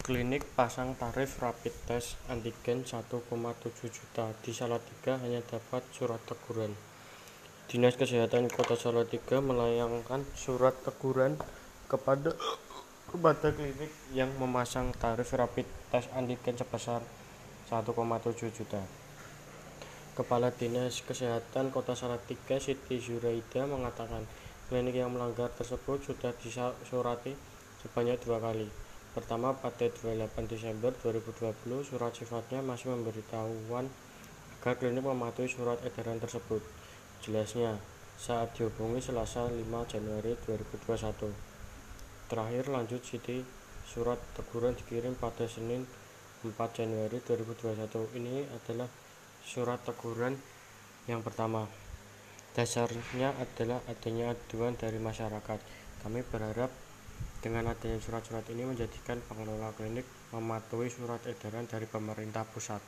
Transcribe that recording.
Klinik pasang tarif rapid test antigen 1,7 juta di Salatiga hanya dapat surat teguran. Dinas Kesehatan Kota Salatiga melayangkan surat teguran kepada kepada klinik yang memasang tarif rapid test antigen sebesar 1,7 juta. Kepala Dinas Kesehatan Kota Salatiga Siti Zuraida mengatakan klinik yang melanggar tersebut sudah disurati sebanyak dua kali. Pertama pada 28 Desember 2020, surat sifatnya masih memberitahuan agar klinik mematuhi surat edaran tersebut. Jelasnya, saat dihubungi Selasa 5 Januari 2021. Terakhir lanjut Siti, surat teguran dikirim pada Senin 4 Januari 2021. Ini adalah surat teguran yang pertama. Dasarnya adalah adanya aduan dari masyarakat. Kami berharap dengan adanya surat-surat ini menjadikan pengelola klinik mematuhi surat edaran dari pemerintah pusat.